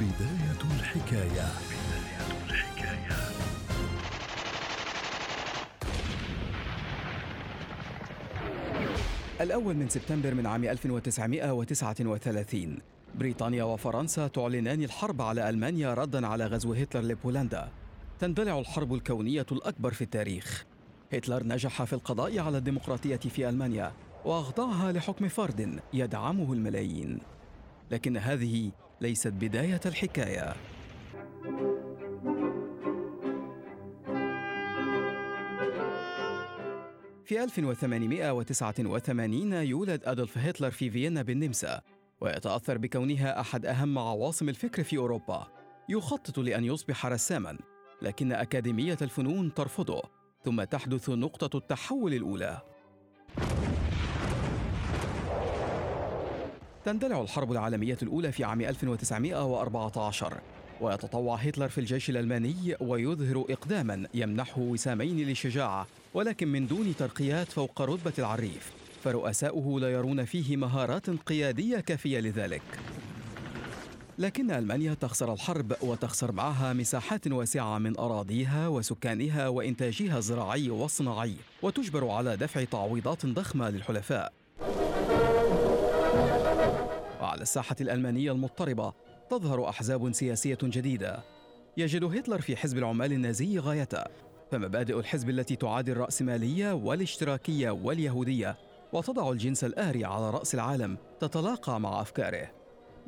بداية الحكاية. بداية الحكاية الأول من سبتمبر من عام 1939 بريطانيا وفرنسا تعلنان الحرب على ألمانيا ردا على غزو هتلر لبولندا. تندلع الحرب الكونية الأكبر في التاريخ. هتلر نجح في القضاء على الديمقراطية في ألمانيا وأخضعها لحكم فرد يدعمه الملايين. لكن هذه ليست بداية الحكاية. في 1889 يولد أدولف هتلر في فيينا بالنمسا ويتأثر بكونها أحد أهم عواصم الفكر في أوروبا. يخطط لأن يصبح رساماً لكن أكاديمية الفنون ترفضه ثم تحدث نقطة التحول الأولى. تندلع الحرب العالمية الأولى في عام 1914 ويتطوع هتلر في الجيش الألماني ويظهر إقداما يمنحه وسامين للشجاعة ولكن من دون ترقيات فوق رتبة العريف فرؤساؤه لا يرون فيه مهارات قيادية كافية لذلك. لكن ألمانيا تخسر الحرب وتخسر معها مساحات واسعة من أراضيها وسكانها وإنتاجها الزراعي والصناعي وتجبر على دفع تعويضات ضخمة للحلفاء. وعلى الساحة الألمانية المضطربة تظهر أحزاب سياسية جديدة. يجد هتلر في حزب العمال النازي غايته فمبادئ الحزب التي تعادي الرأسمالية والاشتراكية واليهودية وتضع الجنس الآري على رأس العالم تتلاقى مع أفكاره.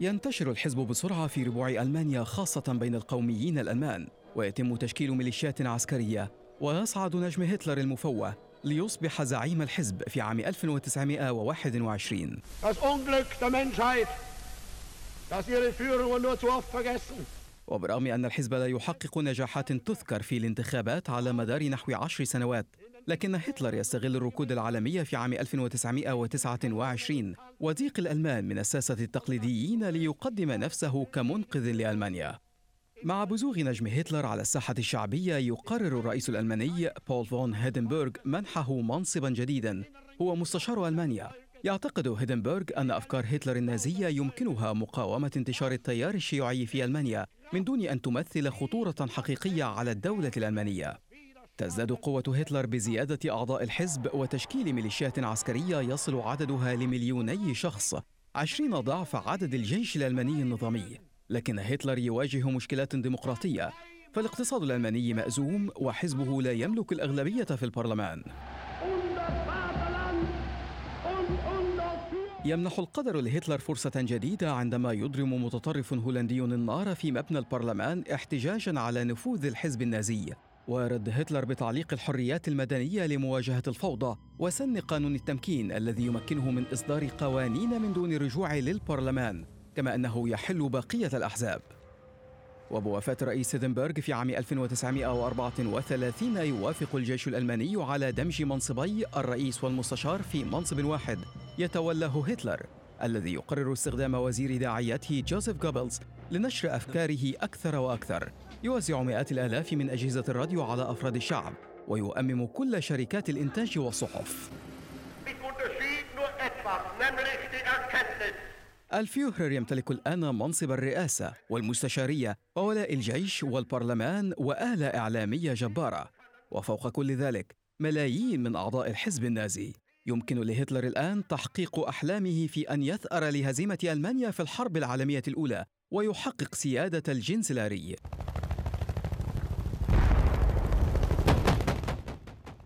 ينتشر الحزب بسرعة في ربوع ألمانيا خاصة بين القوميين الألمان. ويتم تشكيل ميليشيات عسكرية ويصعد نجم هتلر المفوه. ليصبح زعيم الحزب في عام 1921 Das Unglück der Menschheit, dass ihre Führungen nur zu oft vergessen. وبرغم أن الحزب لا يحقق نجاحات تذكر في الانتخابات على مدار نحو عشر سنوات لكن هتلر يستغل الركود العالمية في عام 1929 وضيق الألمان من الساسة التقليديين ليقدم نفسه كمنقذ لألمانيا مع بزوغ نجم هتلر على الساحة الشعبية يقرر الرئيس الألماني بول فون هيدنبرغ منحه منصبا جديدا. هو مستشار ألمانيا. يعتقد هيدنبرغ أن أفكار هتلر النازية يمكنها مقاومة انتشار التيار الشيوعي في ألمانيا من دون أن تمثل خطورة حقيقية على الدولة الألمانية. تزداد قوة هتلر بزيادة أعضاء الحزب وتشكيل ميليشيات عسكرية يصل عددها لمليوني شخص عشرين ضعف عدد الجيش الألماني النظامي. لكن هتلر يواجه مشكلات ديمقراطية فالاقتصاد الألماني مأزوم وحزبه لا يملك الأغلبية في البرلمان. يمنح القدر لهتلر فرصة جديدة عندما يضرم متطرف هولندي النار في مبنى البرلمان احتجاجا على نفوذ الحزب النازي. ويرد هتلر بتعليق الحريات المدنية لمواجهة الفوضى وسن قانون التمكين الذي يمكنه من إصدار قوانين من دون رجوع للبرلمان. كما أنه يحل بقية الأحزاب. وبوفاة الرئيس هيدنبرغ في عام 1934 يوافق الجيش الألماني على دمج منصبي الرئيس والمستشار في منصب واحد يتولاه هتلر الذي يقرر استخدام وزير داعيته جوزيف جوبلز لنشر أفكاره أكثر وأكثر. يوزع مئات الآلاف من أجهزة الراديو على أفراد الشعب ويؤمم كل شركات الإنتاج والصحف. الفيوهرر يمتلك الآن منصب الرئاسة والمستشارية وولاء الجيش والبرلمان وآلة إعلامية جبارة. وفوق كل ذلك ملايين من أعضاء الحزب النازي. يمكن لهتلر الآن تحقيق أحلامه في أن يثأر لهزيمة ألمانيا في الحرب العالمية الأولى ويحقق سيادة الجنس الآري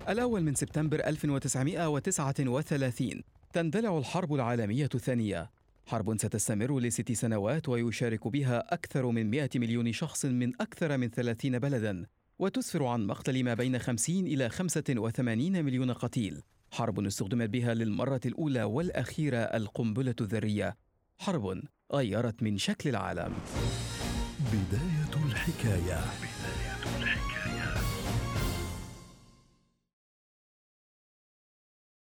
الأول من سبتمبر 1939 تندلع الحرب العالمية الثانية. حرب ستستمر لست سنوات ويشارك بها أكثر من 100 مليون شخص من أكثر من 30 بلداً وتسفر عن مقتل ما بين 50 إلى 85 مليون قتيل. حرب استخدمت بها للمرة الأولى والأخيرة القنبلة الذرية. حرب غيرت من شكل العالم. بداية الحكاية بداية الحكاية.